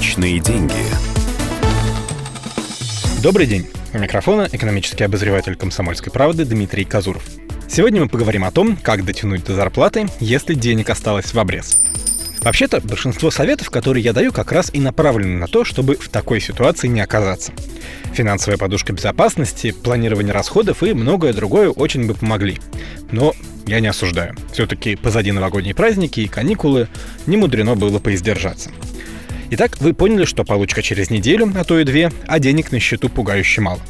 Личные деньги. Добрый день. У микрофона экономический обозреватель «Комсомольской правды» Дмитрий Казуров. Сегодня мы поговорим о том, как дотянуть до зарплаты, если денег осталось в обрез. Вообще-то, большинство советов, которые я даю, как раз и направлены на то, чтобы в такой ситуации не оказаться. Финансовая подушка безопасности, планирование расходов и многое другое очень бы помогли. Но я не осуждаю. Все-таки позади новогодние праздники и каникулы не мудрено было поиздержаться. Итак, вы поняли, что получка через неделю, а то и две, а денег на счету пугающе мало.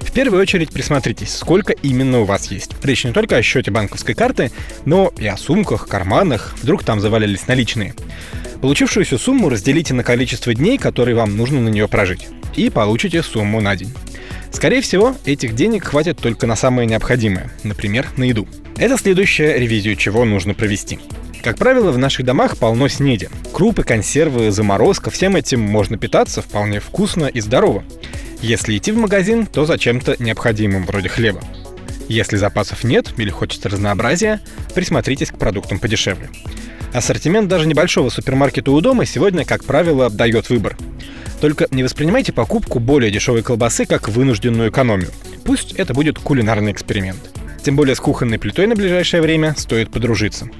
В первую очередь присмотритесь, сколько именно у вас есть. Речь не только о счете банковской карты, но и о сумках, карманах, вдруг там завалились наличные. Получившуюся сумму разделите на количество дней, которые вам нужно на нее прожить, и получите сумму на день. Скорее всего, этих денег хватит только на самое необходимое, например, на еду. Это следующая ревизию чего нужно провести. Как правило, в наших домах полно снеди. Крупы, консервы, заморозка, всем этим можно питаться вполне вкусно и здорово. Если идти в магазин, то за чем-то необходимым, вроде хлеба. Если запасов нет или хочется разнообразия, присмотритесь к продуктам подешевле. Ассортимент даже небольшого супермаркета у дома сегодня, как правило, дает выбор. Только не воспринимайте покупку более дешевой колбасы как вынужденную экономию. Пусть это будет кулинарный эксперимент. Тем более с кухонной плитой на ближайшее время стоит подружиться.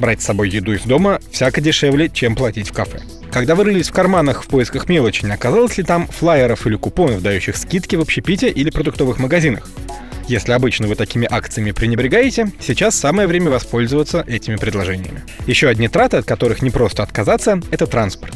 Брать с собой еду из дома всяко дешевле, чем платить в кафе. Когда вы рылись в карманах в поисках мелочи, не оказалось ли там флайеров или купонов, дающих скидки в общепите или продуктовых магазинах? Если обычно вы такими акциями пренебрегаете, сейчас самое время воспользоваться этими предложениями. Еще одни траты, от которых не просто отказаться, это транспорт.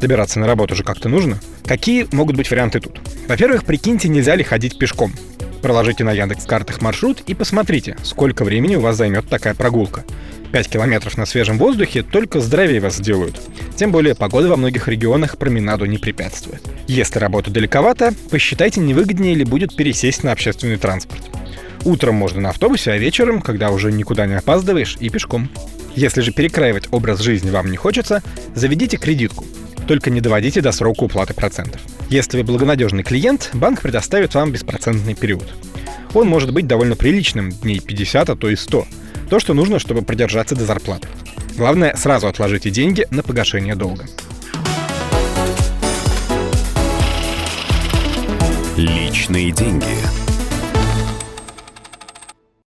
Добираться на работу же как-то нужно. Какие могут быть варианты тут? Во-первых, прикиньте, нельзя ли ходить пешком. Проложите на Яндекс картах маршрут и посмотрите, сколько времени у вас займет такая прогулка. 5 километров на свежем воздухе только здоровее вас сделают. Тем более погода во многих регионах променаду не препятствует. Если работа далековато, посчитайте, невыгоднее ли будет пересесть на общественный транспорт. Утром можно на автобусе, а вечером, когда уже никуда не опаздываешь, и пешком. Если же перекраивать образ жизни вам не хочется, заведите кредитку – только не доводите до срока уплаты процентов. Если вы благонадежный клиент, банк предоставит вам беспроцентный период. Он может быть довольно приличным, дней 50, а то и 100. То, что нужно, чтобы продержаться до зарплаты. Главное, сразу отложите деньги на погашение долга. Личные деньги.